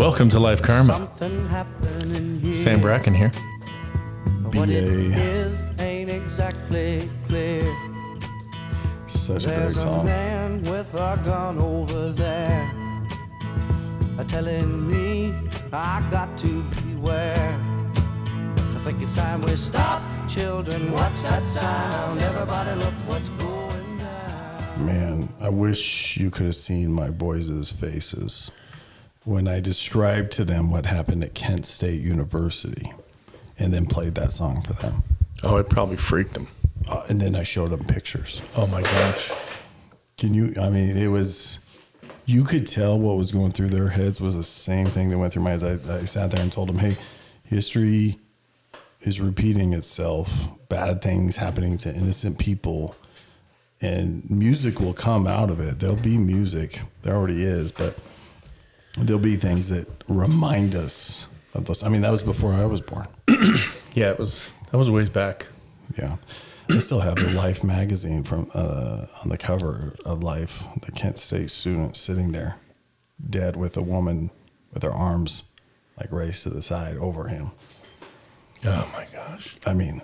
Welcome to Life Karma. Something happening here. Sam Bracken here. BA. is ain't exactly clear. Such a great There's a song. man with a gun over there, a telling me I got to beware. I think it's time we stop, children. What's that sound? Everybody, look what's going down. Man, I wish you could have seen my boys' faces when I described to them what happened at Kent State University and then played that song for them. Oh, it probably freaked them. Uh, and then I showed them pictures. Oh my gosh. Can you, I mean, it was, you could tell what was going through their heads was the same thing that went through my head. I, I sat there and told them, hey, history is repeating itself, bad things happening to innocent people, and music will come out of it. There'll be music, there already is, but there'll be things that remind us of those. I mean, that was before I was born. Yeah, it was. That was a ways back. Yeah. I still have the Life magazine from uh, on the cover of Life, the Kent State student sitting there, dead with a woman with her arms like raised to the side over him. Oh my gosh. I mean,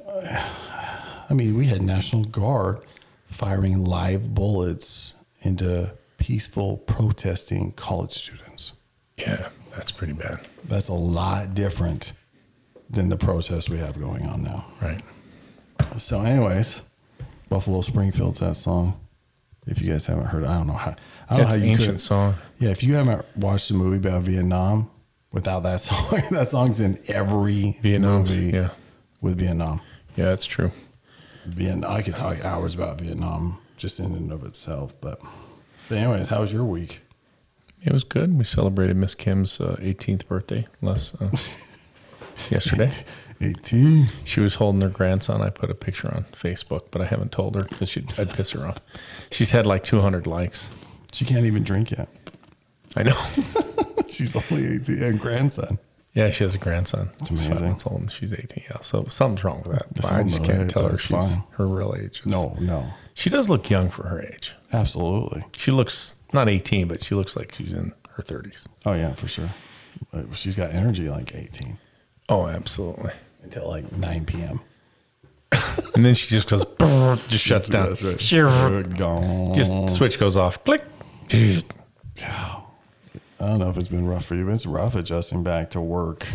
I mean, we had National Guard firing live bullets into peaceful protesting college students. Yeah, that's pretty bad. That's a lot different than the protests we have going on now. Right. So, anyways, Buffalo Springfield's that song. If you guys haven't heard, I don't know how. I don't That's know how you ancient could. song. Yeah, if you haven't watched the movie about Vietnam without that song, that song's in every Vietnam. movie Yeah. with Vietnam. Yeah, that's true. Vietnam. I could talk hours about Vietnam just in and of itself. But, but anyways, how was your week? It was good. We celebrated Miss Kim's uh, 18th birthday last uh, yesterday. 18. She was holding her grandson. I put a picture on Facebook, but I haven't told her because I'd piss her off. She's had like 200 likes. She can't even drink yet. I know. She's only 18 and grandson. Yeah, she has a grandson. It's amazing. months old and she's 18. Yeah, so something's wrong with that. I just can't tell her she's fine. her real age. is- No, no. She does look young for her age. Absolutely. She looks not 18, but she looks like she's in her 30s. Oh, yeah, for sure. She's got energy like 18 Oh, absolutely. until like 9 p.m. And then she just goes, brrr, just shuts down. That's right. Shoo. Gone. Just switch goes off. Click. I don't know if it's been rough for you, but it's rough adjusting back to work,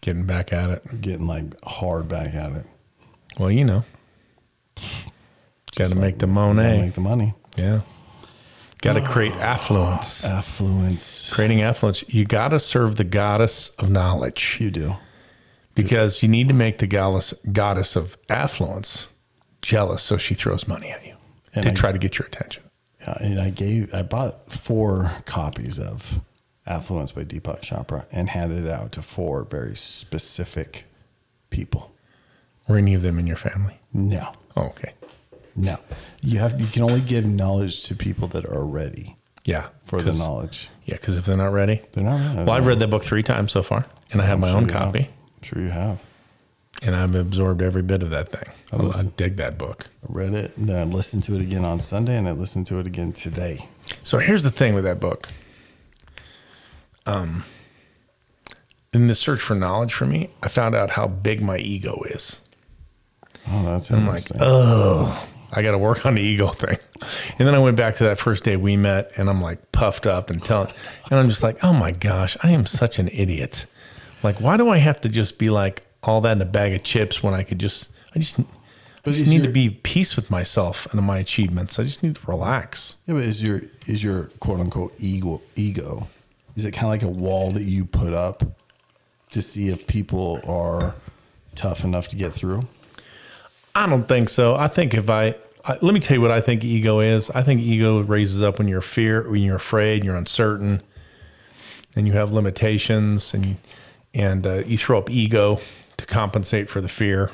Getting back at it. getting like hard back at it. Well, you know, Just to like, make the Monet. make the money. Yeah. Got to create affluence. Affluence. Creating affluence, you got to serve the goddess of knowledge You do. because you need to make the goddess, goddess of affluence jealous so she throws money at you And to I- try to get your attention. Yeah, and I gave, I bought four copies of Affluence by Deepak Chopra and handed it out to four very specific people. Were any of them in your family? No, Oh, okay. No. You have, you can only give knowledge to people that are ready Yeah. for the knowledge. Yeah, because if they're not ready. They're not ready. Well, I've read that book three times so far, and I have I'm my sure own have. copy, I'm sure you have. and I've absorbed every bit of that thing. I I, dig that book. I read it, and then I listened to it again on Sunday, and I listened to it again today. So here's the thing with that book. Um, in the search for knowledge for me, I found out how big my ego is. Oh, that's I'm like, interesting. oh, I got to work on the ego thing. And then I went back to that first day we met, and I'm like puffed up and telling, and I'm just like, oh my gosh, I am such an idiot. Like, why do I have to just be like all that in a bag of chips when I could just, I just, I just need to be peace with myself and my achievements. I just need to relax. yeah, but is your is your quote unquote ego ego? Is it kind of like a wall that you put up to see if people are tough enough to get through? I don't think so. I think if I, I let me tell you what I think ego is. I think ego raises up when you're fear, when you're afraid, you're uncertain, and you have limitations, and you, and uh, you throw up ego to compensate for the fear.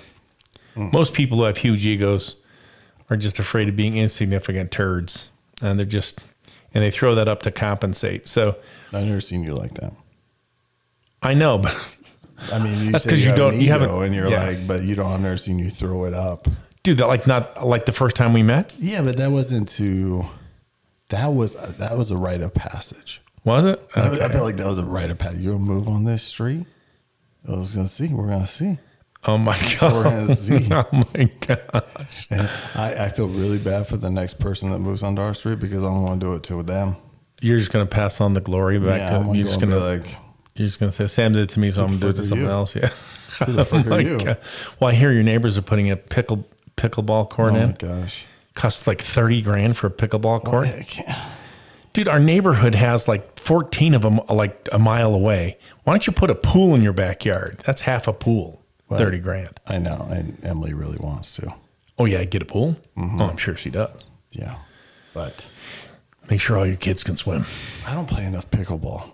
Most people who have huge egos are just afraid of being insignificant turds, and they're just and they throw that up to compensate. So I've never seen you like that. I know, but I mean, you That's because you have don't- an you haven't- and you're yeah. like, but you don't. Never seen you throw it up. dude, that like not like the first time we met. Yeah, but that wasn't to. That was that was a rite of passage. Was it? I- I Okay. feel like that was a rite of passage. You'll move on this street. I was gonna see. We're gonna see. Oh my god! We're gonna see. Oh my gosh! And I, I feel really bad for the next person that moves onto our street because I don't want to do it to them. You're just gonna pass on the glory back yeah, to I'm you're just gonna like, you're just gonna say Sam did it to me, so I'm gonna do it to someone you? else. Yeah. Who the frick are you? God. Well, I hear your neighbors are putting a pickle pickleball court in. oh my in. gosh. Costs like thirty grand for a pickleball court. Dude, our neighborhood has like 14 of them like a mile away. Why don't you put a pool in your backyard? That's half a pool. 30 grand. I know, and Emily really wants to. Oh, yeah, get a pool? Mm-hmm. Oh, I'm sure she does. Yeah, but Make sure all your kids can swim. I don't play enough pickleball.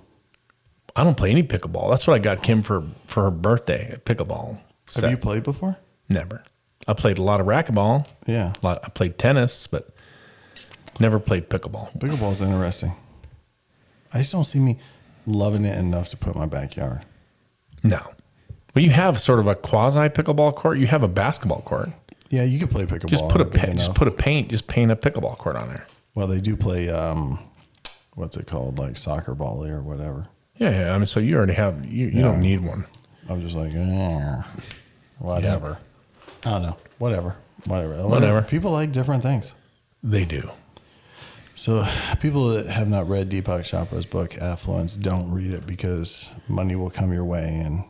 I don't play any pickleball. That's what I got Kim for for her birthday, a pickleball. Have you played before? Never. I played a lot of racquetball. Yeah, A lot, I played tennis, but never played pickleball. pickleball's interesting. I just don't see me loving it enough to put in my backyard. No. But you have sort of a quasi pickleball court. You have a basketball court. Yeah, you could play pickleball. Just put a pa- just put a paint, just paint a pickleball court on there. Well, they do play. um What's it called? Like soccer volley or whatever. Yeah, yeah. I mean, so you already have you. You don't need one. I'm just like, eh, whatever. I don't know. Whatever. Whatever. Whatever. People like different things. They do. So, people that have not read Deepak Chopra's book, Affluence, don't read it because money will come your way. And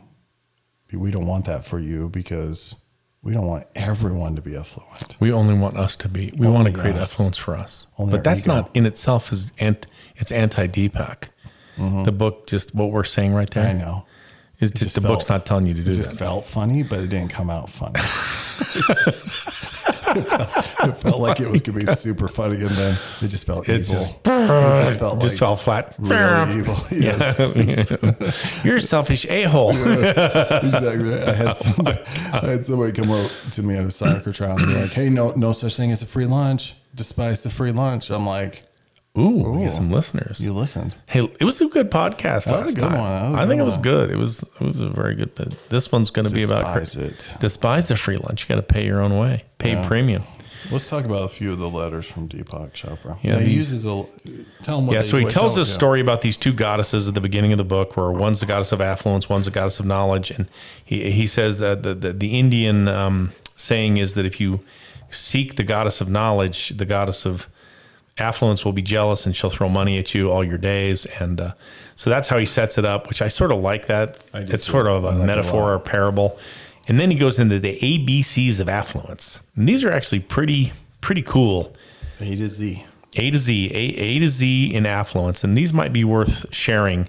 we don't want that for you because we don't want everyone to be affluent. We only want us to be. We want to create us. affluence for us. Only but that's ego. not in itself is ant. It's anti Deepak. The book, just what we're saying right there, Mm-hmm. I know. is just, just the book's not telling you to do It just that. felt funny, but it didn't come out funny. it felt like it was going to be super funny, and then it just felt It's evil. just, it just felt just like fell flat. really evil. Yeah. You're a selfish a hole. exactly. I had somebody, I had somebody come up to me at a soccer trial and they're like, "Hey, no, no such thing as a free lunch. Despise the free lunch." I'm like, Ooh, we Ooh. get some listeners. "You listened." Hey, it was a good podcast. That was a good time. one. A I think it was one. good. It was it was a very good. But this one's going to be about Despise it. despise the free lunch. You got to pay your own way. Pay Yeah. premium. Let's talk about a few of the letters from Deepak Chopra. Yeah, he these- uses a. Tell him what. Yeah, they- so he what- tells tell- this yeah. story about these two goddesses at the beginning of the book, where one's the goddess of affluence, one's the goddess of knowledge, and he he says that the the, the Indian um, saying is that if you seek the goddess of knowledge, the goddess of affluence will be jealous and she'll throw money at you all your days, and uh, so that's how he sets it up, which I sort of like that. I It's sort of I a like it a metaphor or parable, and then he goes into the ABCs of affluence, and these are actually pretty pretty cool. A to Z. A to Z, A, A to Z in affluence, and these might be worth sharing.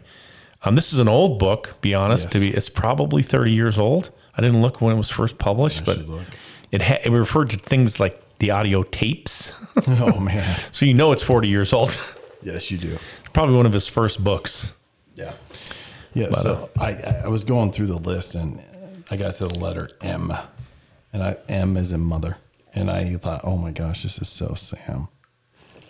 Um, this is an old book, be honest. Yes. To be, it's probably thirty years old. I didn't look when it was first published, but look. it ha- it referred to things like the audio tapes, Oh man. so you know it's forty years old. yes, you do. probably one of his first books. Yeah. Yeah. so uh, I I was going through the list and I got to the letter M, and I M is in mother, and I thought, oh my gosh, this is so Sam.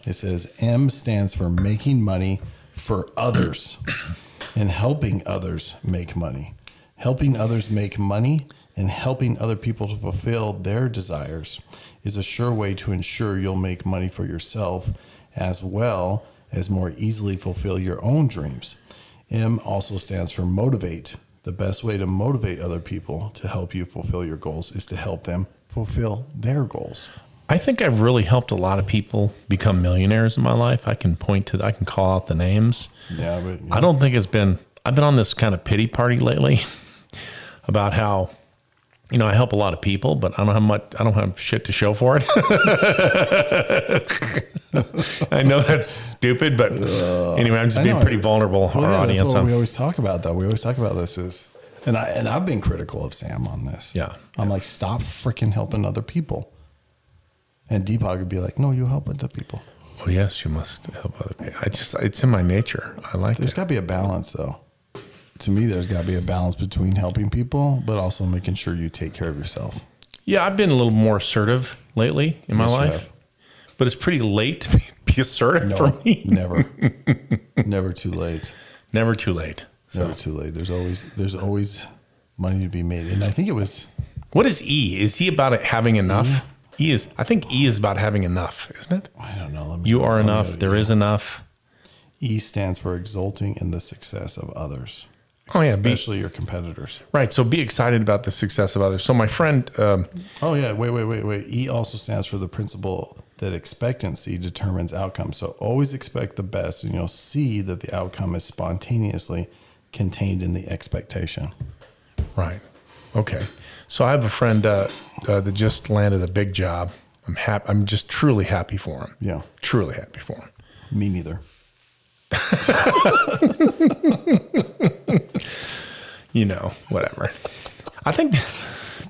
It says M stands for making money for others and helping others make money. Helping others make money and helping other people to fulfill their desires is a sure way to ensure you'll make money for yourself as well as more easily fulfill your own dreams. M also stands for motivate. The best way to motivate other people to help you fulfill your goals is to help them fulfill their goals. I think I've really helped a lot of people become millionaires in my life. I can point to, I can call out the names. Yeah, but I don't think it's been. I've been on this kind of pity party lately about how, you know, I help a lot of people, but I don't have much. I don't have shit to show for it. I know that's stupid, but anyway, I'm just being pretty vulnerable. Well, our yeah, audience, That's what we always talk about, though. We always talk about this is, and I and I've been critical of Sam on this. Yeah. I'm like, stop freaking helping other people. And Deepak would be like, no, you help other people. oh yes, you must help other people. I just, it's in my nature. I like There's got to be a balance, though. To me, there's got to be a balance between helping people, but also making sure you take care of yourself. Yeah, I've been a little more assertive lately in my Yes, life, but it's pretty late to be, assertive No, for me. never, never too late. Never too late. So, Never too late. There's always there's always money to be made, and I think it was what is E? Is he about it having enough? E is. I think E is about having enough, isn't it? I don't know. Let me, You are enough. There is enough. E stands for exulting in the success of others. Oh, yeah, be- especially your competitors. Right. So be excited about the success of others. So my friend, um, Oh yeah, wait, wait, wait, wait. E also stands for the principle that expectancy determines outcome. So always expect the best, and you'll see that the outcome is spontaneously contained in the expectation. right. Okay. So I have a friend uh, uh, that just landed a big job. I'm happy. I'm just truly happy for him. Yeah, Truly happy for him. me neither. You know, whatever. I think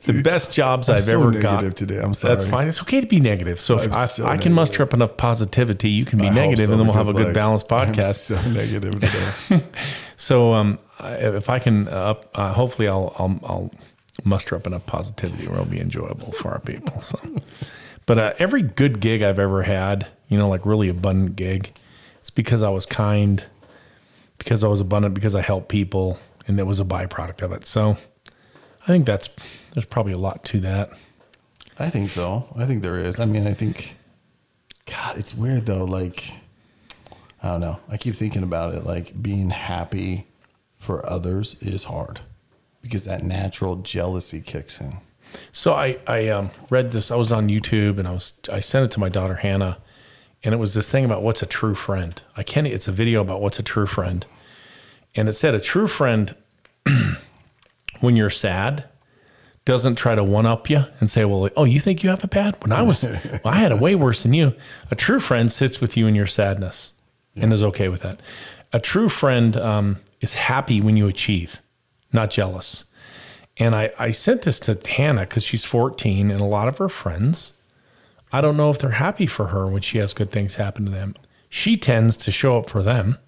the best jobs I'm I've so ever negative got. today. I'm sorry. That's fine. It's okay to be negative. So if I'm so I can muster up enough positivity, you can be I negative, so, and then we'll have a good like, balanced podcast. so negative today. So um, I- if I can, uh, up, uh, hopefully I'll, I'll I'll muster up enough positivity where it'll be enjoyable for our people. So, but uh, every good gig I've ever had, you know, like really abundant gig, it's because I was kind, because I was abundant, because I helped people, and that was a byproduct of it. So, I think that's there's probably a lot to that. I think so. I think there is. I mean, I think, God, it's weird though. Like, I don't know. I keep thinking about it. Like, being happy for others is hard because that natural jealousy kicks in. So I I um, read this. I was on YouTube and I was I sent it to my daughter Hannah, and it was this thing about what's a true friend. I can't. It's a video about what's a true friend, and it said a true friend when you're sad doesn't try to one up you and say, "Well, oh, you think you have a bad? When I was, well, I had a way worse than you." A true friend sits with you in your sadness and is okay with that. A true friend um, is happy when you achieve, not jealous. And I, I sent this to Hannah because she's 14 and a lot of her friends, I don't know if they're happy for her when she has good things happen to them. She tends to show up for them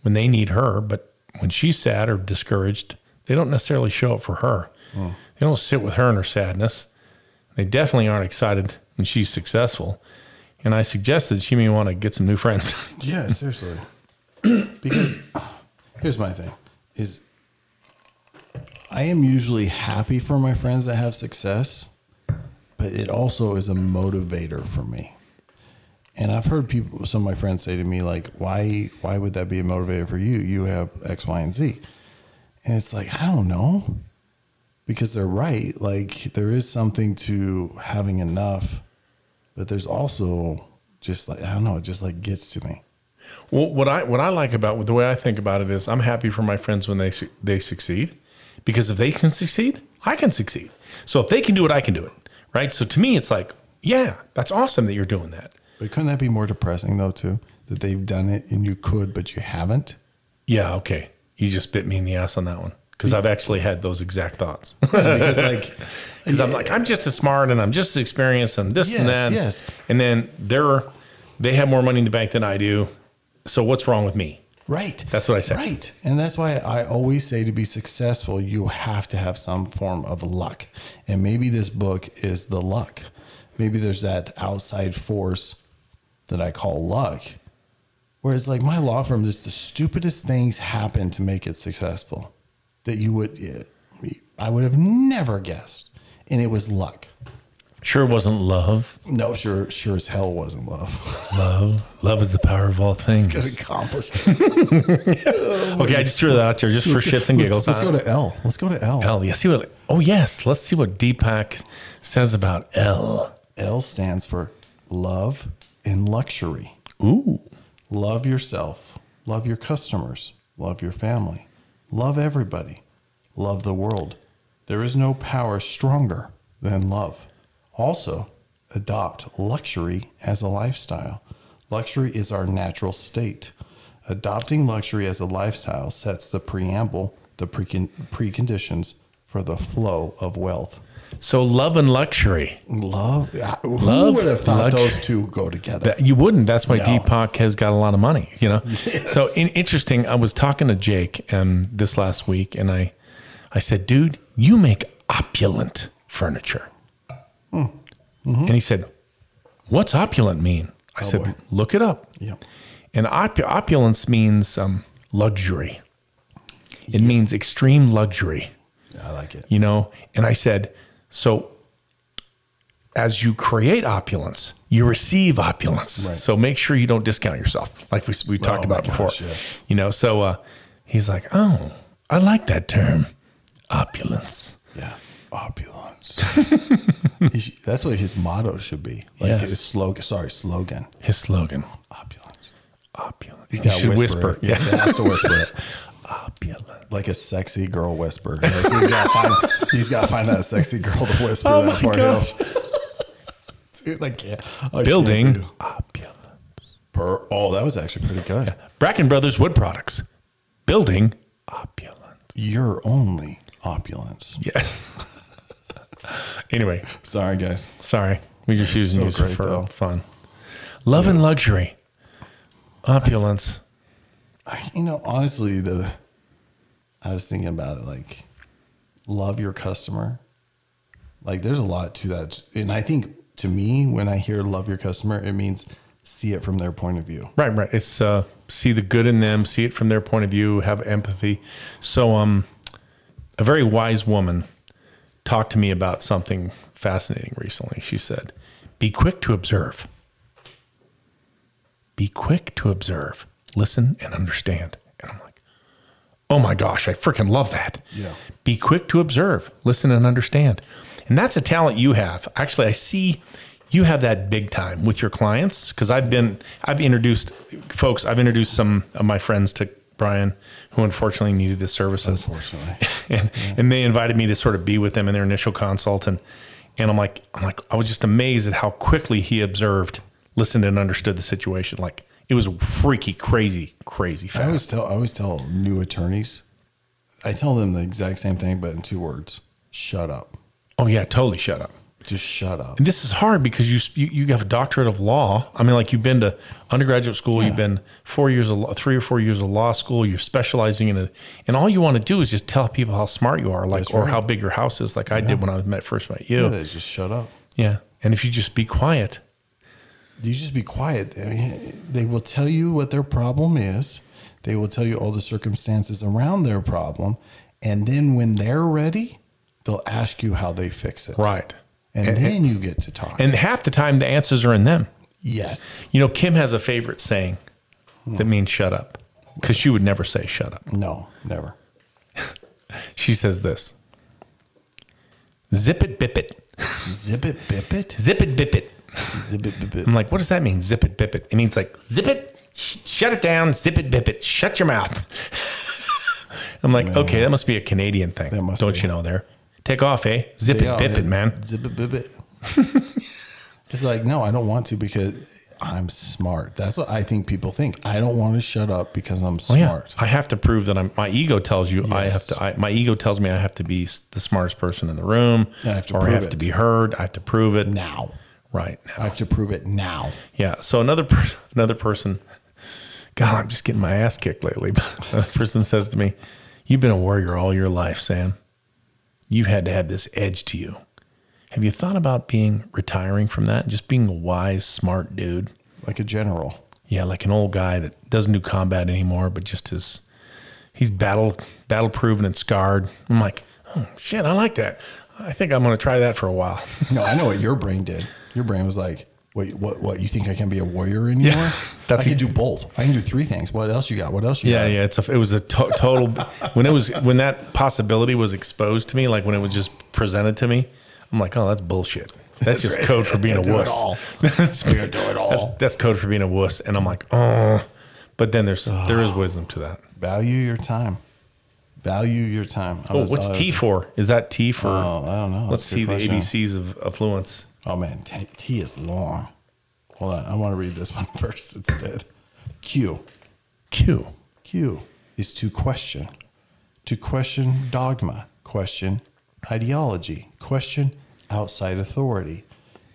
when they need her, but when she's sad or discouraged, they don't necessarily show up for her. Oh. They don't sit with her in her sadness. They definitely aren't excited when she's successful. And I suggested she may want to get some new friends. Yeah, seriously. because here's my thing: is I am usually happy for my friends that have success, but it also is a motivator for me. And I've heard people, some of my friends say to me, like, "Why? Why would that be a motivator for you? You have X, Y, and Z." And it's like I don't know, because they're right. Like there is something to having enough, but there's also just like I don't know. It just like gets to me. Well, what I what I like about the way I think about it is I'm happy for my friends when they they succeed, because if they can succeed, I can succeed. So if they can do it, I can do it, right? So to me, it's like, yeah, that's awesome that you're doing that. But couldn't that be more depressing though too? That they've done it and you could, but you haven't. Yeah, okay, you just bit me in the ass on that one because I've actually had those exact thoughts. Because like, Because I'm like, I'm just as smart and I'm just as experienced and this and that. yes. And then they're they have more money in the bank than I do. So what's wrong with me? Right. That's what I say. Right. And that's why I always say to be successful, you have to have some form of luck. And maybe this book is the luck. Maybe there's that outside force that I call luck. Whereas like my law firm, just the stupidest things happen to make it successful that you would, I would have never guessed. And it was luck. Sure wasn't love. No, sure, sure as hell wasn't love. Love. Love is the power of all things. Could accomplish. Okay, I just threw that out there just for shits and giggles. Let's, huh? go to L. Let's go to L. L. Yeah, see what? Oh yes, let's see what Deepak says about L. L stands for love and luxury. Ooh. Love yourself. Love your customers. Love your family. Love everybody. Love the world. There is no power stronger than love. Also, adopt luxury as a lifestyle. Luxury is our natural state. Adopting luxury as a lifestyle sets the preamble, the precon- preconditions for the flow of wealth. So love and luxury. Love, who Love, would have thought those two go together? That, you wouldn't. That's why No. Deepak has got a lot of money. You know. So in, interesting. I was talking to Jake um, this last week, and I, I said, "Dude, you make opulent furniture." And he said, "What's opulent mean?" I said, boy. "Look it up." And op- opulence means um, luxury. It means extreme luxury I like it. you know and i said so as you create opulence, you receive opulence. Right. So make sure you don't discount yourself, like we, we talked Oh about before. gosh, yes. You know, so uh, he's like, oh, I like that term, opulence. Yeah. Opulence. He sh- That's what his motto should be. Like Yes. his slogan. Sorry, slogan. His slogan, Opulence. opulence. He's got should whisper. whisper. Yeah, he has to whisper it. opulence. Like a sexy girl whisper. Like, he's got to find, he's got to find that sexy girl to whisper Oh that my for gosh. Dude, I can't. I can't Building opulence. Per, oh, that was actually pretty good. Bracken Brothers Wood Products, building opulence. You're only opulence. Yes. Anyway, Sorry, guys. sorry. We just using So great, for though. fun. Love and luxury, opulence. I, you know, honestly, the I was thinking about it. Like, love your customer. Like, there's a lot to that, and I think to me, when I hear "love your customer," it means see it from their point of view. Right, right. It's uh, see the good in them, see it from their point of view, have empathy. So, um, a very wise woman talked to me about something fascinating recently. She said, "Be quick to observe. Be quick to observe, listen, and understand." And I'm like, "Oh my gosh, I freaking love that." Yeah. Be quick to observe, listen, and understand. And that's a talent you have. Actually, I see you have that big time with your clients because I've been, I've introduced folks, I've introduced some of my friends to Brian who unfortunately needed his services. Unfortunately, And, and they invited me to sort of be with them in their initial consult. And, and I'm like, I'm like, I was just amazed at how quickly he observed, listened, and understood the situation. Like it was freaky, crazy, crazy I always tell I always tell new attorneys, I tell them the exact same thing, but in two words: shut up. oh yeah, totally shut up. Just shut up. And this is hard because you, you you have a doctorate of law. I mean, like you've been to undergraduate school, you've been four years of three or four years of law school. You're specializing in it, and all you want to do is just tell people how smart you are, like That's or right. how big your house is, like I did when I met first met you. Yeah, Yeah. they just shut up. Yeah, and if you just be quiet, You just be quiet. I mean, they will tell you what their problem is. They will tell you all the circumstances around their problem, and then when they're ready, they'll ask you how they fix it. right? And, And- then you get to talk. And half the time, the answers are in them. yes. You know, Kim has a favorite saying that hmm. means "shut up," because she would never say "shut up." No, never. She says this: "Zip it, bip it, Zip it, bip it. zip it, bip it." Zip it, bip it. I'm like, what does that mean? Zip it, bip it. It means like zip it, sh- shut it down, zip it, bip it, shut your mouth. I'm like, okay, that must be a Canadian thing. That must Don't be. you know there? Take off, eh? Zip it, bip yeah. it, man. Zip it, bip it. it's like, no, I don't want to because I'm smart. That's what I think people think. I don't want to shut up because I'm Oh, yeah. smart. I have to prove that I'm. My ego tells you I have Yes. to. I, my ego tells me I have to be s- the smartest person in the room, I have to or I prove have it. to be heard. I have to prove it. Now. Right now. I have to prove it now. Yeah. So another per- another person, God, I'm just getting my ass kicked lately. But another person says to me, "You've been a warrior all your life, Sam. You've had to have this edge to you. Have you thought about being retiring from that and just being a wise, smart dude? Like a general. Yeah, like an old guy that doesn't do combat anymore, but just is he's battle battle proven and scarred. I'm like, oh shit, I like that. I think I'm going to try that for a while. No, I know what your brain did. Your brain was like, Wait, what? What? You think I can be a warrior anymore? Yeah, that's I can a- do both. I can do three things. What else you got? What else you Yeah, got? yeah. It's a, it was a to- total when it was when that possibility was exposed to me, like when it was just presented to me. I'm like, oh, that's bullshit. That's, just right. code for being a wuss. that's, do it all. That's, that's code for being a wuss. And I'm like, oh, but then there's ah. there is wisdom to that. Value your time. Value your time. Oh, what's T for? Is that T for? Oh, I don't know. Let's see the. ABCs of affluence. Oh man, T, T is long. Hold on, I want to read this one first instead. Q. Q. Q is to question. To question dogma, question ideology, question outside authority.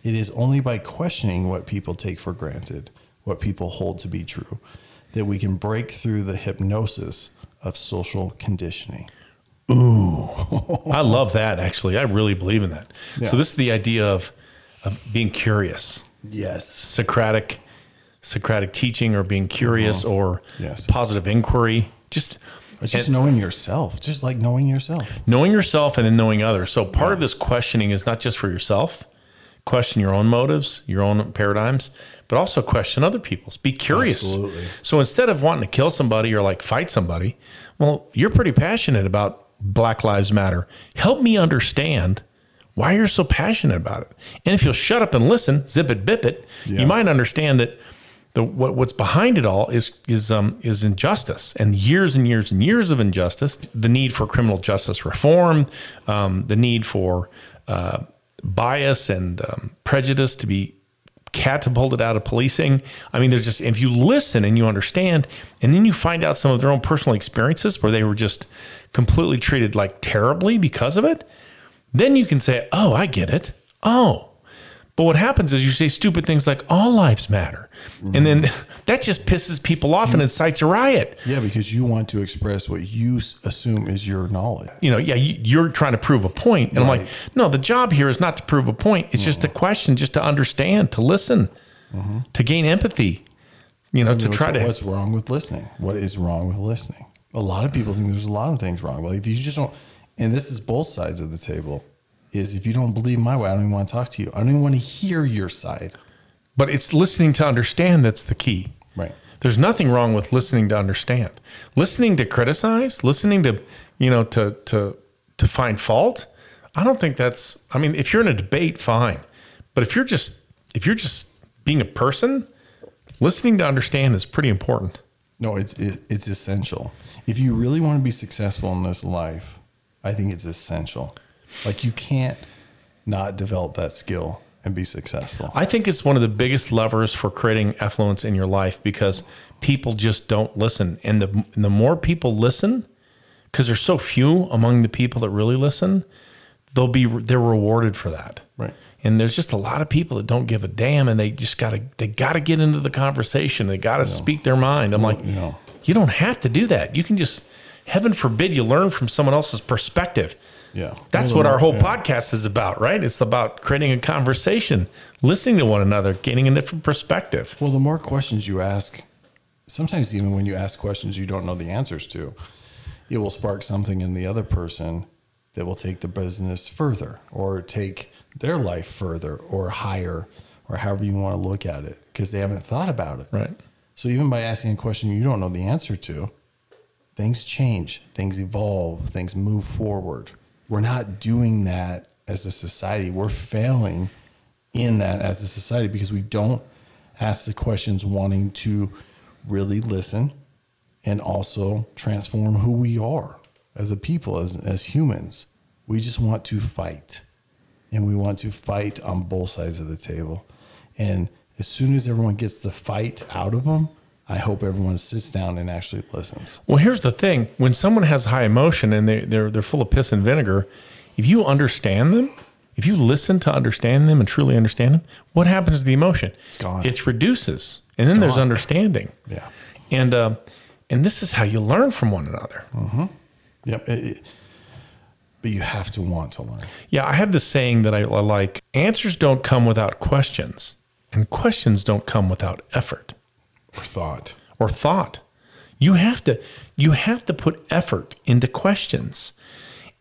It is only by questioning what people take for granted, what people hold to be true, that we can break through the hypnosis of social conditioning. Ooh, I love that actually. I really believe in that. Yeah. So this is the idea of of being curious. Yes. Socratic Socratic teaching or being curious or Uh-huh. Yes. positive inquiry. Just It's just and knowing yourself, just like knowing yourself. knowing yourself and then knowing others. So part of this questioning is not just for yourself, question your own motives, your own paradigms, but also question other people's. Be curious. Absolutely. So instead of wanting to kill somebody or like fight somebody, well, you're pretty passionate about Black Lives Matter. Help me understand why are you're so passionate about it. And if you'll shut up and listen, zip it, bip it, Yeah. you might understand that the what, what's behind it all is is um is injustice and years and years and years of injustice. The need for criminal justice reform, um, the need for uh, bias and um, prejudice to be catapulted out of policing. I mean, there's just if you listen and you understand, and then you find out some of their own personal experiences where they were just completely treated like terribly because of it, then you can say, "Oh, I get it." Oh, but what happens is you say stupid things like "all lives matter," and then mm-hmm. that just pisses people off and mm-hmm. incites a riot. Yeah, because you want to express what you assume is your knowledge. You know, yeah, you- you're trying to prove a point, and I'm like, no, the job here is not to prove a point. It's just a mm-hmm. question, just to understand, to listen, to gain empathy. You know, to try to what's wrong with listening? What is wrong with listening? A lot of people think there's a lot of things wrong. Well, if you just don't, and this is both sides of the table, is if you don't believe my way, I don't even want to talk to you. I don't even want to hear your side. But it's listening to understand that's the key. Right. There's nothing wrong with listening to understand. Listening to criticize, listening to, you know, to to to find fault. I don't think that's I mean, if you're in a debate, fine. But if you're just if you're just being a person, listening to understand is pretty important. No, it's it, it's essential. If you really want to be successful in this life, I think it's essential. Like you can't not develop that skill and be successful. I think it's one of the biggest levers for creating affluence in your life because people just don't listen. And the and the more people listen, because there's so few among the people that really listen, they'll be they're rewarded for that. Right. And there's just a lot of people that don't give a damn, and they just gotta they gotta get into the conversation. They gotta speak their mind. I'm like, you you don't have to do that. You can just, heaven forbid, you learn from someone else's perspective. Yeah. That's what our whole yeah. podcast is about, right? It's about creating a conversation, listening to one another, gaining a different perspective. Well, the more questions you ask, sometimes even when you ask questions you don't know the answers to, it will spark something in the other person that will take the business further or take their life further or higher or however you want to look at it because they haven't thought about it. Right. So even by asking a question you don't know the answer to, things change, things evolve, things move forward. We're not doing that as a society. We're failing in that as a society because we don't ask the questions wanting to really listen and also transform who we are as a people, as, as humans. We just want to fight and we want to fight on both sides of the table. And as soon as everyone gets the fight out of them, I hope everyone sits down and actually listens. Well, here's the thing: when someone has high emotion and they, they're they're full of piss and vinegar, if you understand them, if you listen to understand them and truly understand them, what happens to the emotion? It's gone. It reduces, and then there's gone. understanding. Yeah. And uh, and this is how you learn from one another. Yep. It- it- but you have to want to learn. Yeah, I have this saying that I, I like: answers don't come without questions, and questions don't come without effort. Or thought. or thought. You have to you have to put effort into questions.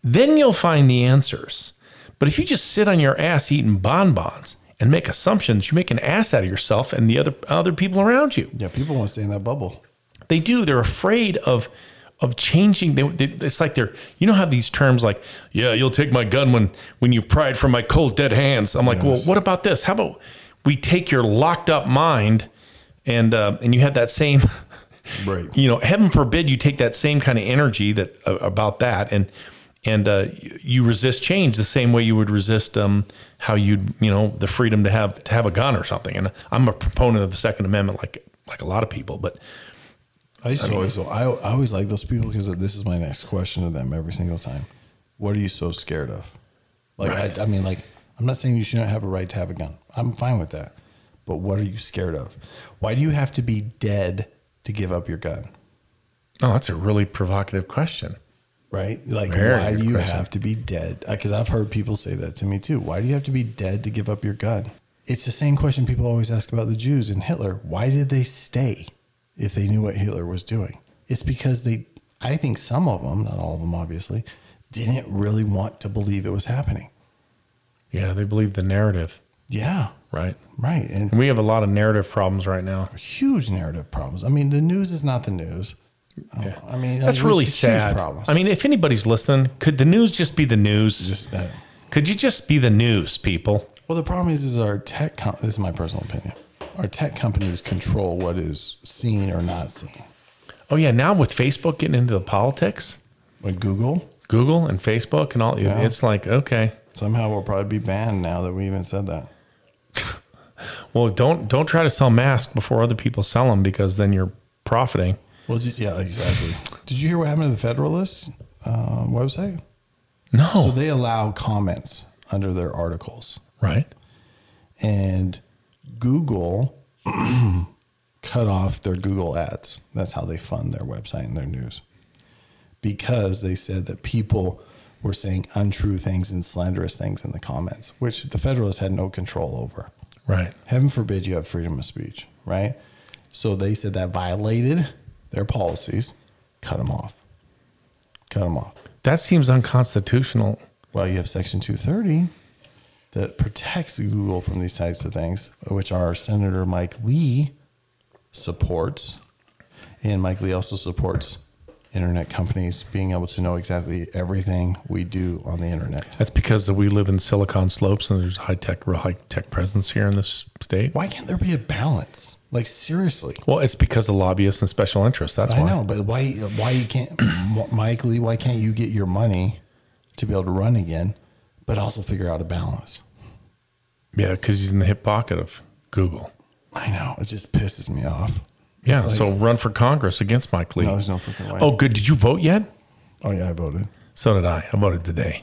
Then you'll find the answers. But if you just sit on your ass eating bonbons and make assumptions, you make an ass out of yourself and the other other people around you. Yeah, people want to stay in that bubble. They do. They're afraid of of changing. They, they, it's like they're you know how these terms like yeah you'll take my gun when when you pry it from my cold dead hands. I'm like well what about this? How about we take your locked up mind and uh, and you have that same Right. you know, heaven forbid you take that same kind of energy that uh, about that and and uh, you- resist change the same way you would resist um, how you'd you know the freedom to have to have a gun or something. And I'm a proponent of the Second Amendment, like like a lot of people. But I used to always, I, I always like those people because this is my next question to them every single time. What are you so scared of? Like, Right. I, I mean, like, I'm not saying you shouldn't have a right to have a gun. I'm fine with that. But what are you scared of? Why do you have to be dead to give up your gun? oh, that's a really provocative question. Right? Like, Very why do you question. have to be dead? Uh, because I've heard people say that to me too. Why do you have to be dead to give up your gun? It's the same question people always ask about the Jews and Hitler. Why did they stay if they knew what Hitler was doing? It's because they, I think some of them, not all of them obviously, didn't really want to believe it was happening. Yeah, they believed the narrative. Yeah, right? right. And And we have a lot of narrative problems right now. huge narrative problems. I mean, the news is not the news. Yeah. I mean, That's really sad. Problems. I mean, if anybody's listening, could the news just be the news? just uh, could you just be the news, people? well, the problem is, is our tech. Com- this is my personal opinion. Our tech companies control what is seen or not seen. Oh yeah, now with Facebook getting into the politics, with Google, Google and Facebook and all, Yeah. it's like okay. somehow we'll probably be banned now that we even said that. Well, don't don't try to sell masks before other people sell them because then you're profiting. Well, did, yeah, exactly. Did you hear what happened to the Federalist uh, website? No, So they allow comments under their articles, right? and Google cut off their Google ads. That's how they fund their website and their news, because they said that people were saying untrue things and slanderous things in the comments, which the Federalists had no control over. Right. Heaven forbid you have freedom of speech, right? So they said that violated their policies, cut them off. Cut them off. That seems unconstitutional. Well, you have Section 230 that protects Google from these types of things, which our Senator Mike Lee supports. And Mike Lee also supports internet companies being able to know exactly everything we do on the internet. That's because we live in Silicon Slopes and there's high tech, real high tech presence here in this state. Why can't there be a balance? Like seriously. Well, it's because of lobbyists and special interests. That's I why. I know, but why? Why you can't, Mike Lee? Why can't you get your money to be able to run again, but also figure out a balance? Yeah, because he's in the hip pocket of Google. I know it just pisses me off. Yeah, like- so run for Congress against Mike Lee. no, there's no freaking way. oh, good. Did you vote yet? oh yeah, I voted. So did I. I voted today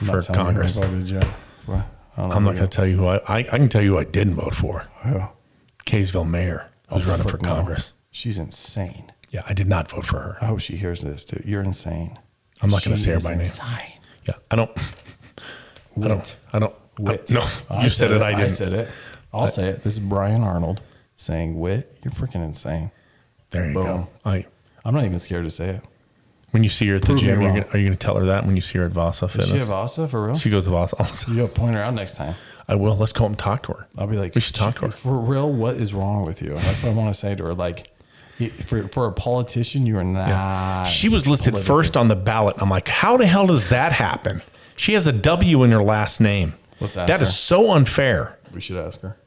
I'm for you who I Congress. voted yet. What? I I'm not going to tell you who I, I. I can tell you who I didn't vote for. Who? Kaysville Mayor, who's Oh, running for frick no. Congress. She's insane. Yeah, I did not vote for her. I hope she hears this, too. You're insane. I'm not gonna She say her by name. insane. Yeah, I don't. I don't. I don't. Witt. no, I you said it. I I didn't. said it. I'll say it. This is Brian Arnold saying, "Witt, you're freaking insane." There you Boom. go. I. I'm not even scared to say it. When you see her at the Prove me gym, you're wrong. gonna, are you going to tell her that when you see her at Vasa Does Fitness? she have Asa for real? She goes to Vasa. Also. you gotta point her out next time. I will. Let's go up and talk to her. I'll be like, We should talk to her. For real, what is wrong with you? And that's what I want to say to her. Like, y- for, for a politician, you are not. She was listed politically- first on the ballot. I'm like, how the hell does that happen? She has a W in her last name. Let's ask That her. is so unfair. We should ask her.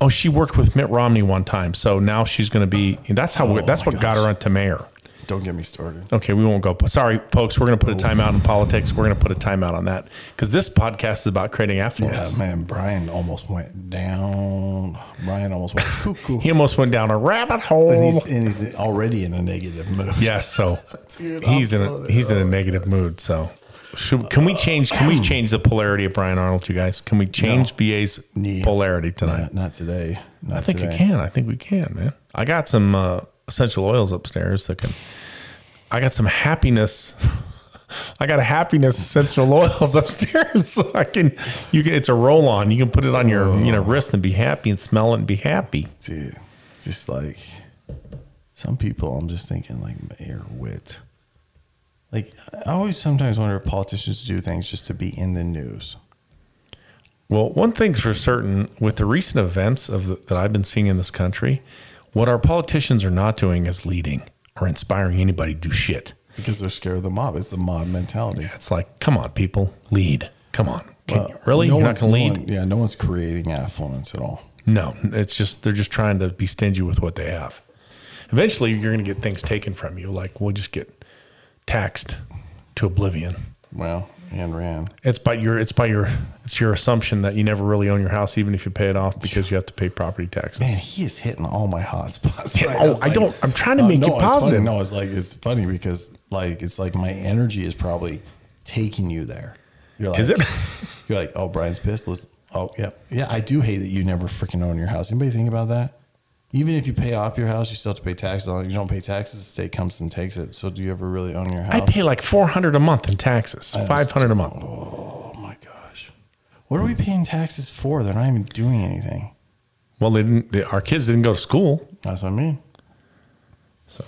Oh, she worked with Mitt Romney one time, so now she's going to be. That's how. Oh, that's what got her onto mayor. Don't get me started. Okay, we won't go. Sorry, folks. We're going to put a oh. timeout in politics. We're going to put a timeout on that because this podcast is about creating affluence. Yeah, man. Brian almost went down. Brian almost went cuckoo. He almost went down a rabbit hole. and, he's, and he's already in a negative mood. yes, so Dude, he's I'm in a he's in a oh negative mood. So, should, can we change? Can we change the polarity of Brian Arnold? You guys, can we change BA's Yeah. polarity tonight? Not, not today. Not I think today. you can. I think we can, man. I got some uh, essential oils upstairs that can. I got some happiness. I got a happiness essential oils upstairs, so I can. You can. It's a roll on. You can put it on your you know wrist and be happy and smell it and be happy. Dude, just like some people, I'm just thinking like air Witt. Like I always sometimes wonder if politicians do things just to be in the news. Well, one thing's for certain with the recent events of the, that I've been seeing in this country, what our politicians are not doing is leading or inspiring anybody to do shit. Because they're scared of the mob. It's the mob mentality. It's like, come on, people, lead. Come on, Well, you, really? no You're not going to no lead? one- yeah, no one's creating affluence at all. No, it's just they're just trying to be stingy with what they have. Eventually, you're going to get things taken from you. Like we'll just get taxed to oblivion. Well, and ran. It's by your it's by your it's your assumption that you never really own your house, even if you pay it off, because you have to pay property taxes. Man, he is hitting all my hot spots. Right? oh, I don't- I'm trying to make it no, positive. No, it's like it's funny because like it's like my energy is probably taking you there. You're like, Is it? You're like, oh, Brian's pissed. Let's. Oh, yeah, yeah. I do hate that you never freaking own your house. Anybody think about that? Even if you pay off your house, you still have to pay taxes on it. You don't pay taxes, the state comes and takes it. So do you ever really own your house? I pay like four hundred a month in taxes, five hundred a month. oh my gosh, what are we paying taxes for? They're not even doing anything. Well, they didn't. They, our kids didn't go to school. That's what I mean. So,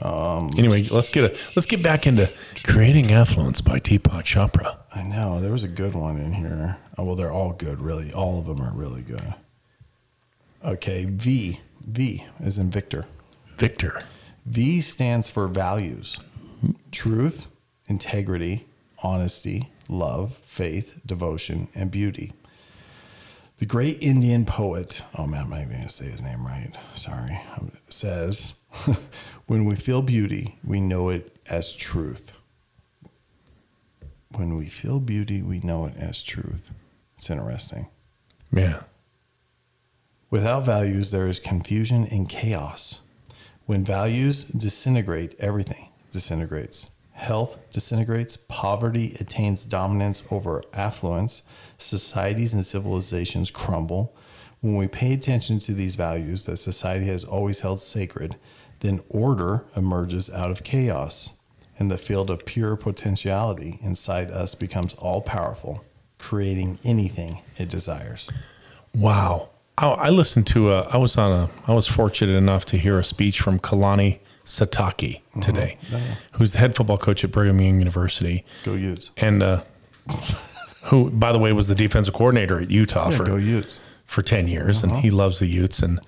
um, anyway, let's get a let's get back into creating affluence by Deepak Chopra. I know there was a good one in here. Oh, well, they're all good, really. All of them are really good. Okay, V. V is in Victor. Victor. V stands for values truth, integrity, honesty, love, faith, devotion, and beauty. The great Indian poet, oh man, I'm not even going to say his name right. Sorry. um, Says, when we feel beauty, we know it as truth. When we feel beauty, we know it as truth. It's interesting. Yeah. Without values, there is confusion and chaos. When values disintegrate, everything disintegrates. Health disintegrates, poverty attains dominance over affluence, societies and civilizations crumble. When we pay attention to these values that society has always held sacred, then order emerges out of chaos, and the field of pure potentiality inside us becomes all powerful, creating anything it desires. Wow. I, I listened to a, I was on a, I was fortunate enough to hear a speech from Kalani Sitake today, who's the head football coach at Brigham Young University. Go Utes. And, uh, who, by the way, was the defensive coordinator at Utah Yeah, for go Utes. for 10 years and he loves the Utes. And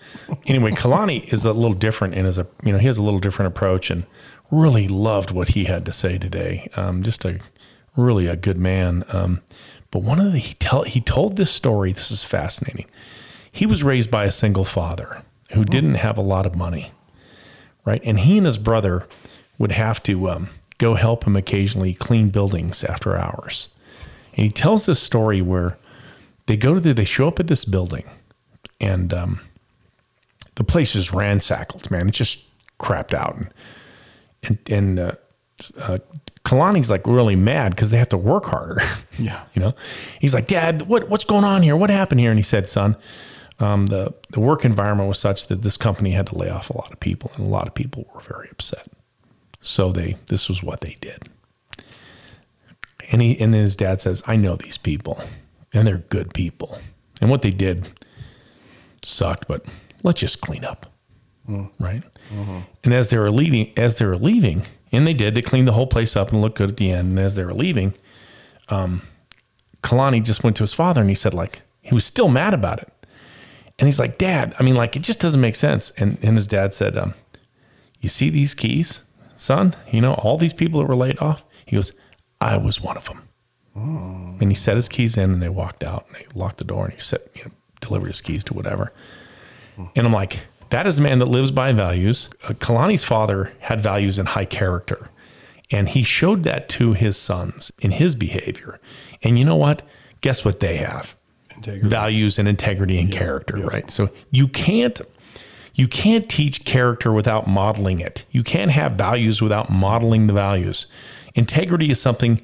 anyway, Kalani is a little different and is a, you know, he has a little different approach and really loved what he had to say today. Um, just a really a good man. Um, but one of the, he tell, he told this story. This is fascinating. He was raised by a single father who didn't have a lot of money. Right. And he and his brother would have to, um, go help him occasionally clean buildings after hours. And he tells this story where they go to the, they show up at this building and um, the place is ransacked, man. It's just crapped out. And, and, and uh, uh, Kalani's like really mad because they have to work harder. Yeah. you know, he's like, Dad, what, what's going on here? What happened here? And he said, Son, um, the, the work environment was such that this company had to lay off a lot of people, and a lot of people were very upset. So they, this was what they did. And he and then his dad says, I know these people and they're good people. And what they did sucked, but let's just clean up. Right. And as they were leaving, as they were leaving, and they did, they cleaned the whole place up and looked good at the end. And as they were leaving, um, Kalani just went to his father and he said, like, he was still mad about it. And he's like, Dad, I mean, like, it just doesn't make sense. And, and his dad said, um, You see these keys, son? You know, all these people that were laid off? He goes, I was one of them. And he set his keys in and they walked out and they locked the door and he set, you know, delivered his keys to whatever. And I'm like, that is a man that lives by values. Uh, Kalani's father had values and high character. And he showed that to his sons in his behavior. And you know what? Guess what they have? Integrity. Values and integrity and character, right? So you can't you can't teach character without modeling it. You can't have values without modeling the values. Integrity is something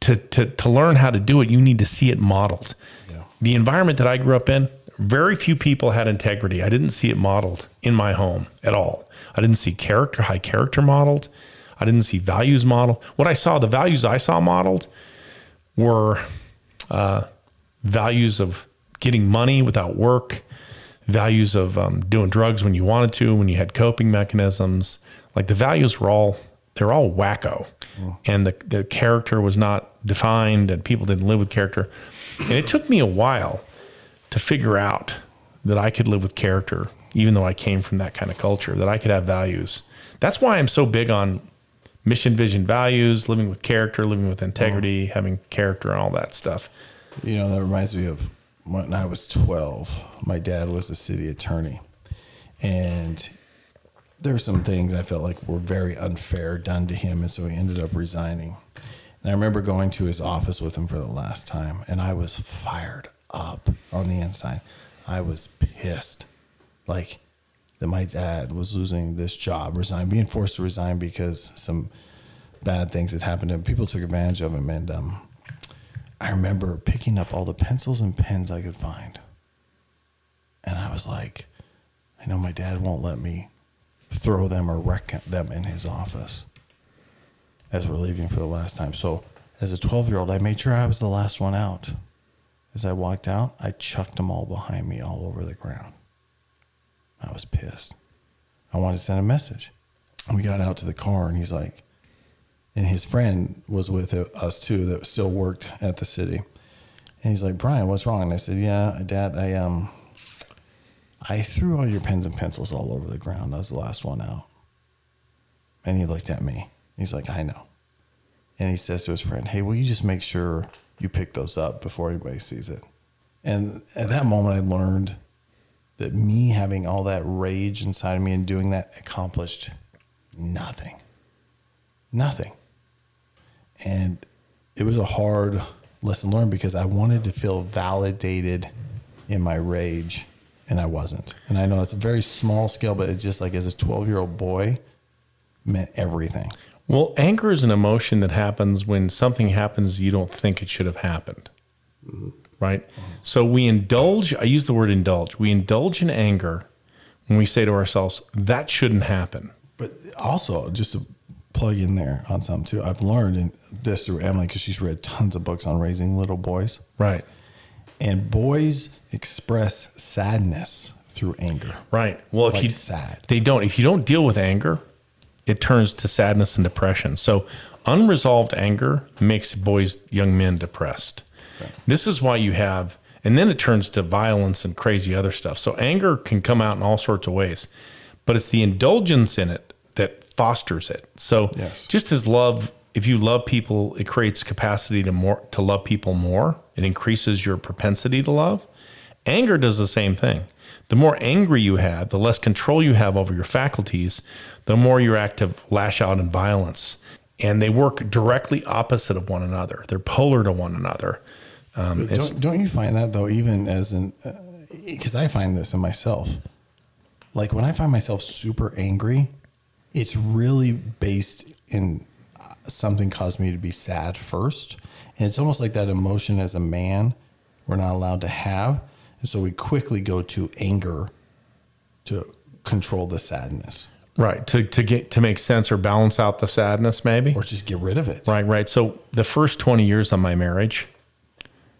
to to to learn how to do it, you need to see it modeled. The environment that I grew up in, very few people had integrity. I didn't see it modeled in my home at all. I didn't see character, high character modeled. I didn't see values modeled. What I saw, the values I saw modeled were uh, values of getting money without work, values of um, doing drugs when you wanted to, when you had coping mechanisms. Like the values were all they're all wacko, and the the character was not defined, and people didn't live with character. And it took me a while to figure out that I could live with character, even though I came from that kind of culture, that I could have values. That's why I'm so big on mission, vision, values, living with character, living with integrity, having character, and all that stuff. You know, that reminds me of when I was 12. My dad was a city attorney. And there were some things I felt like were very unfair done to him. And so he ended up resigning. And I remember going to his office with him for the last time. And I was fired up on the inside. I was pissed. Like that my dad was losing this job, resign, being forced to resign because some bad things had happened to him. People took advantage of him. And, um, I remember picking up all the pencils and pens I could find. And I was like, I know my dad won't let me throw them or wreck them in his office as we're leaving for the last time. So, as a 12 year old, I made sure I was the last one out. As I walked out, I chucked them all behind me all over the ground. I was pissed. I wanted to send a message. We got out to the car, and he's like, and his friend was with us too that still worked at the city. And he's like, Brian, what's wrong? And I said, Yeah, Dad, I um, I threw all your pens and pencils all over the ground. That was the last one out. And he looked at me. He's like, I know. And he says to his friend, Hey, will you just make sure you pick those up before anybody sees it? And at that moment, I learned that me having all that rage inside of me and doing that accomplished nothing. Nothing. And it was a hard lesson learned because I wanted to feel validated in my rage and I wasn't. And I know it's a very small scale, but it's just like as a 12 year old boy meant everything. Well, anger is an emotion that happens when something happens you don't think it should have happened. Mm-hmm. Right? So we indulge, I use the word indulge. We indulge in anger when we say to ourselves, that shouldn't happen. But also, just to plug in there on something too, I've learned in this through Emily because she's read tons of books on raising little boys. Right. And boys express sadness through anger. Right. Well, if Like you sad. they don't if you don't deal with anger, it turns to sadness and depression. So unresolved anger makes boys, young men depressed. This is why you have and then it turns to violence and crazy other stuff. So anger can come out in all sorts of ways. But it's the indulgence in it that fosters it. So Yes. just as love if you love people, it creates capacity to more to love people more. It increases your propensity to love. Anger does the same thing. The more angry you have, the less control you have over your faculties, the more you're to lash out in violence. And they work directly opposite of one another. They're polar to one another. Um, don't, don't you find that though, even as an, because I find this in myself. Like when I find myself super angry, it's really based in uh, something caused me to be sad first. And it's almost like that emotion as a man we're not allowed to have. And so we quickly go to anger to control the sadness right to to get to make sense or balance out the sadness, maybe. or just get rid of it. Right, right. So the first 20 years of my marriage,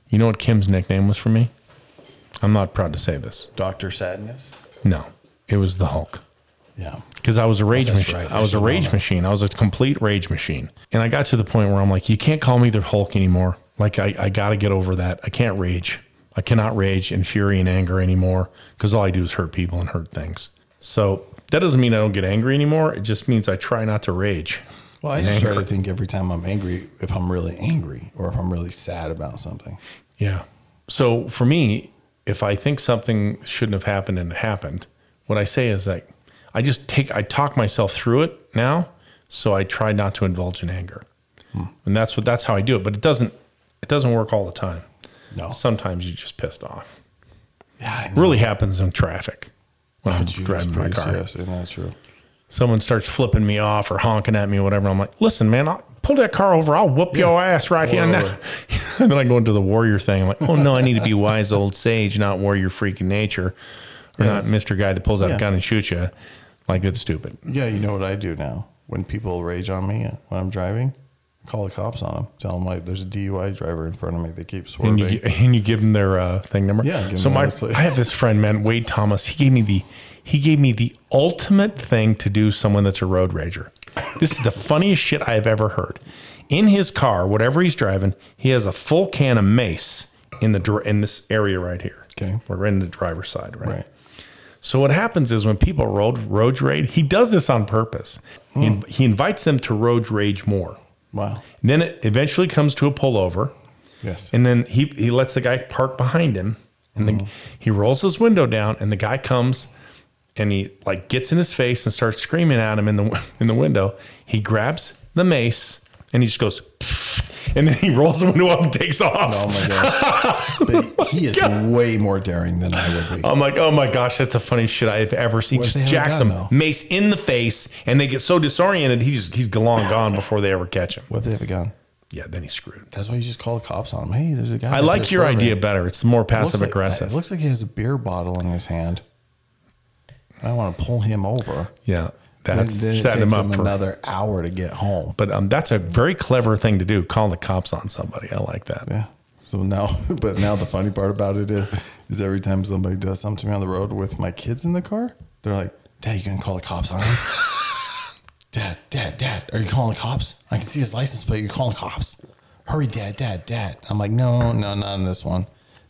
you know what Kim's nickname was for me? I'm not proud to say this. Dr. Sadness. No, it was the Hulk. Yeah. Because I was a rage that's machine. right. I was a know rage machine. I was a complete rage machine. And I got to the point where I'm like, you can't call me the Hulk anymore. Like, I, I got to get over that. I can't rage. I cannot rage in fury and anger anymore because all I do is hurt people and hurt things. So that doesn't mean I don't get angry anymore. It just means I try not to rage. Well, I just try to think every time I'm angry if I'm really angry or if I'm really sad about something. Yeah. So for me, if I think something shouldn't have happened and it happened, what I say is like, I just take, I talk myself through it now. So I try not to indulge in anger. Hmm. And that's what, that's how I do it. But it doesn't, it doesn't work all the time. No. Sometimes you're just pissed off. Yeah. Really happens in traffic when I'm Jesus driving my car. Yes, isn't that true? Someone starts flipping me off or honking at me or whatever. I'm like, listen, man, I'll pull that car over. I'll whoop your ass right here now. and then I go into the warrior thing. I'm like, oh no, I need to be wise old sage, not warrior freaking nature, or not Mr. Guy that pulls out Yeah. a gun and shoots you. Like it's stupid. Yeah, you know what I do now? When people rage on me when I'm driving, call the cops on them. Tell them like there's a DUI driver in front of me. They keep And swerving. you, and you give them their uh, thing number. Yeah, give So my. I have this friend, man, Wade Thomas. He gave me the, he gave me the ultimate thing to do. Someone that's a road rager. This is the funniest shit I have ever heard. In his car, whatever he's driving, he has a full can of mace in the in this area right here. Okay. we're in the driver's side, right? right. So what happens is when people road road rage, he does this on purpose. He, Hmm. he invites them to road rage more. Wow. And then it eventually comes to a pullover. Yes. And then he he lets the guy park behind him, and then he rolls his window down, and the guy comes, and he like gets in his face and starts screaming at him in the in the window. He grabs the mace and he just goes, "Pfft," and then he rolls the window up and takes off. oh my but he is way more daring than I would be. I'm like, oh my gosh, that's the funniest shit I've ever seen. If Just they have a jacks him, mace in the face, and they get so disoriented, he's he's long gone before they ever catch him. What if they have a gun? Yeah, then he's screwed. That's why you just call the cops on him. Hey, there's a guy. I like your idea better. It's more passive like- aggressive. It looks like he has a beer bottle in his hand. I want to pull him over. Yeah, that's then it setting him up for. another hour to get home. But um, that's a very clever thing to do. Call the cops on somebody. I like that. Yeah. So now, but now the funny part about it is, is every time somebody does something to me on the road with my kids in the car, they're like, "Dad, you gonna call the cops on him?" Dad, Dad, Dad, are you calling the cops? I can see his license plate. You're calling the cops. Hurry, Dad, Dad, Dad. I'm like, no, no, not on this one.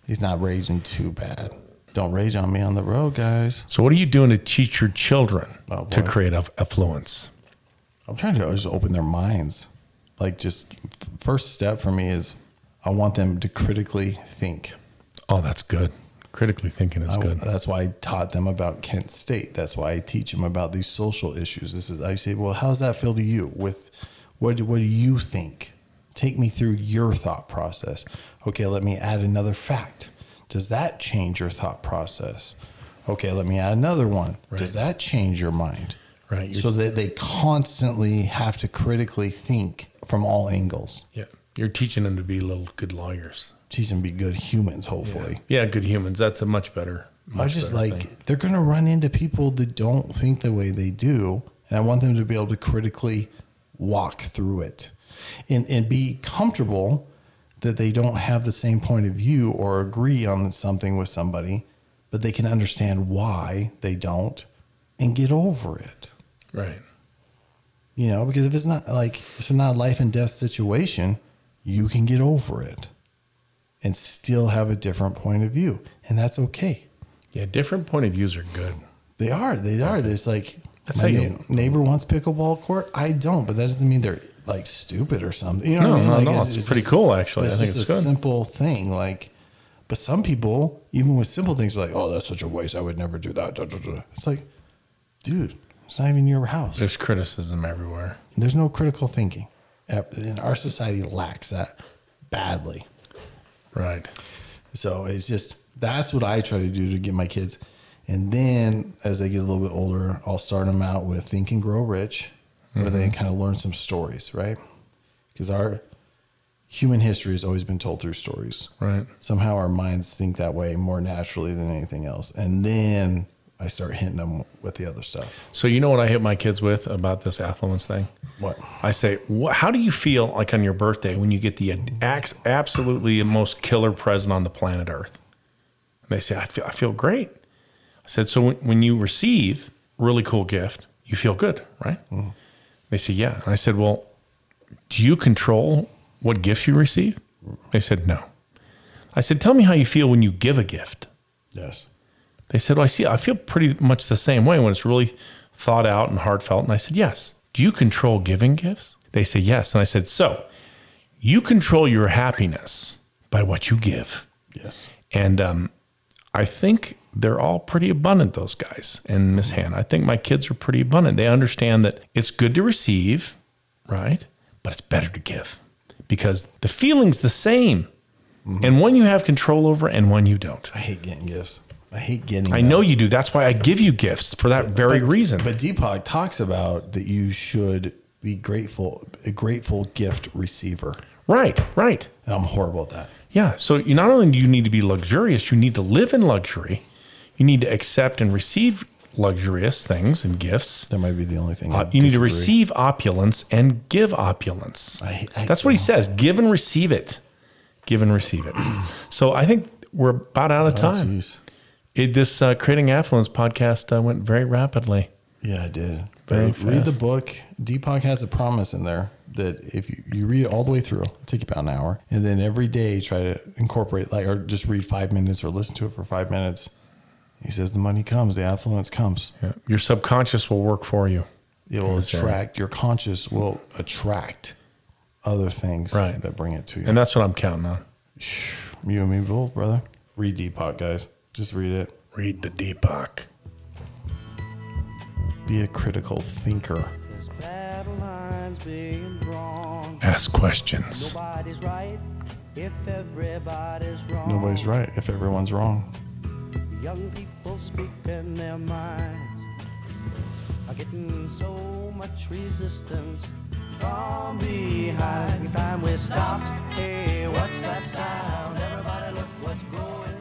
He's not raging too bad. Don't rage on me on the road, guys. So, what are you doing to teach your children Oh, to create affluence? I'm trying to just open their minds. Like, just first step for me is I want them to critically think. Oh, that's good. Critically thinking is I- good. that's why I taught them about Kent State. That's why I teach them about these social issues. This is I say, well, how does that feel to you? With what do, what do you think? Take me through your thought process. Okay, let me add another fact. Does that change your thought process? Okay, let me add another one. Right. Does that change your mind? Right, you're- So that they constantly have to critically think from all angles. Yeah. You're teaching them to be little good lawyers. Teach them to be good humans, hopefully. Yeah, good humans. That's a much better. I Much was just like, thing. they're going to run into people that don't think the way they do. And I want them to be able to critically walk through it and, and be comfortable that they don't have the same point of view or agree on something with somebody, but they can understand why they don't and get over it. right. You know, because if it's not like, if it's not a life and death situation, you can get over it and still have a different point of view. And that's okay. Yeah, different point of views are good. They are. They are. There's like That's my how you- neighbor wants pickleball court. I don't, but that doesn't mean they're like stupid or something. You know No, what I mean? no, like, no, it's pretty cool, actually. I think it's a good. simple thing. Like, but some people, even with simple things, are like, "Oh, that's such a waste. I would never do that." It's like, dude, it's not even your house. There's criticism everywhere. There's no critical thinking, and our society lacks that badly. Right. So it's just that's what I try to do to get my kids. And then as they get a little bit older, I'll start them out with Think and Grow Rich, where they mm-hmm. kind of learn some stories, right? Because our human history has always been told through stories. Right. Somehow our minds think that way more naturally than anything else. And then I start hitting them with the other stuff. So you know what I hit my kids with about this affluence thing? What? I say, "Wh- how do you feel like on your birthday when you get the absolutely most killer present on the planet Earth? And they say, I feel, I feel great. I said, so when, when you receive a really cool gift, you feel good, right? Mm. They say, yeah. And I said, well, do you control what gifts you receive? They said, no. I said, tell me how you feel when you give a gift. Yes. They said, well, I see, I feel pretty much the same way when it's really thought out and heartfelt. And I said, yes. Do you control giving gifts? They say, yes. And I said, so you control your happiness by what you give. Yes. And um, I think they're all pretty abundant, those guys and Miss mm-hmm. Hannah. I think my kids are pretty abundant. They understand that it's good to receive, right? But it's better to give because the feeling's the same. Mm-hmm. And one you have control over and one you don't. I hate getting gifts. I hate getting I them. know you do. That's why I give you gifts for that very But- reason. But Deepak talks about that you should be grateful, a grateful gift receiver. right, right. And I'm horrible at that. Yeah. So you not only do you need to be luxurious, you need to live in luxury. You need to accept and receive luxurious things and gifts. That might be the only thing. Uh, you need to receive opulence and give opulence. I- I- That's what he says. Give and receive it. Give and receive it. so I think we're about out of Oh, time. jeez. it, this uh, creating affluence podcast uh, went very rapidly. yeah, I did. Very But read the book. Deepak has a promise in there that if you, you read it all the way through, it'll take you about an hour, and then every day try to incorporate like or just read five minutes or listen to it for five minutes. He says the money comes, the affluence comes. Yeah. Your subconscious will work for you. It will attract your conscious will attract other things Right. that bring it to you. And that's what I'm counting on. You and me both, brother. Read Deepak, guys. Just read it. Read the Deepak. Be a critical thinker. There's battle lines being drawn. Ask questions. Nobody's right if everybody's wrong. Nobody's right if everyone's wrong. Young people people speaking their minds are getting so much resistance from behind. Time we stop. Hey, what's that sound? Everybody, look what's growing.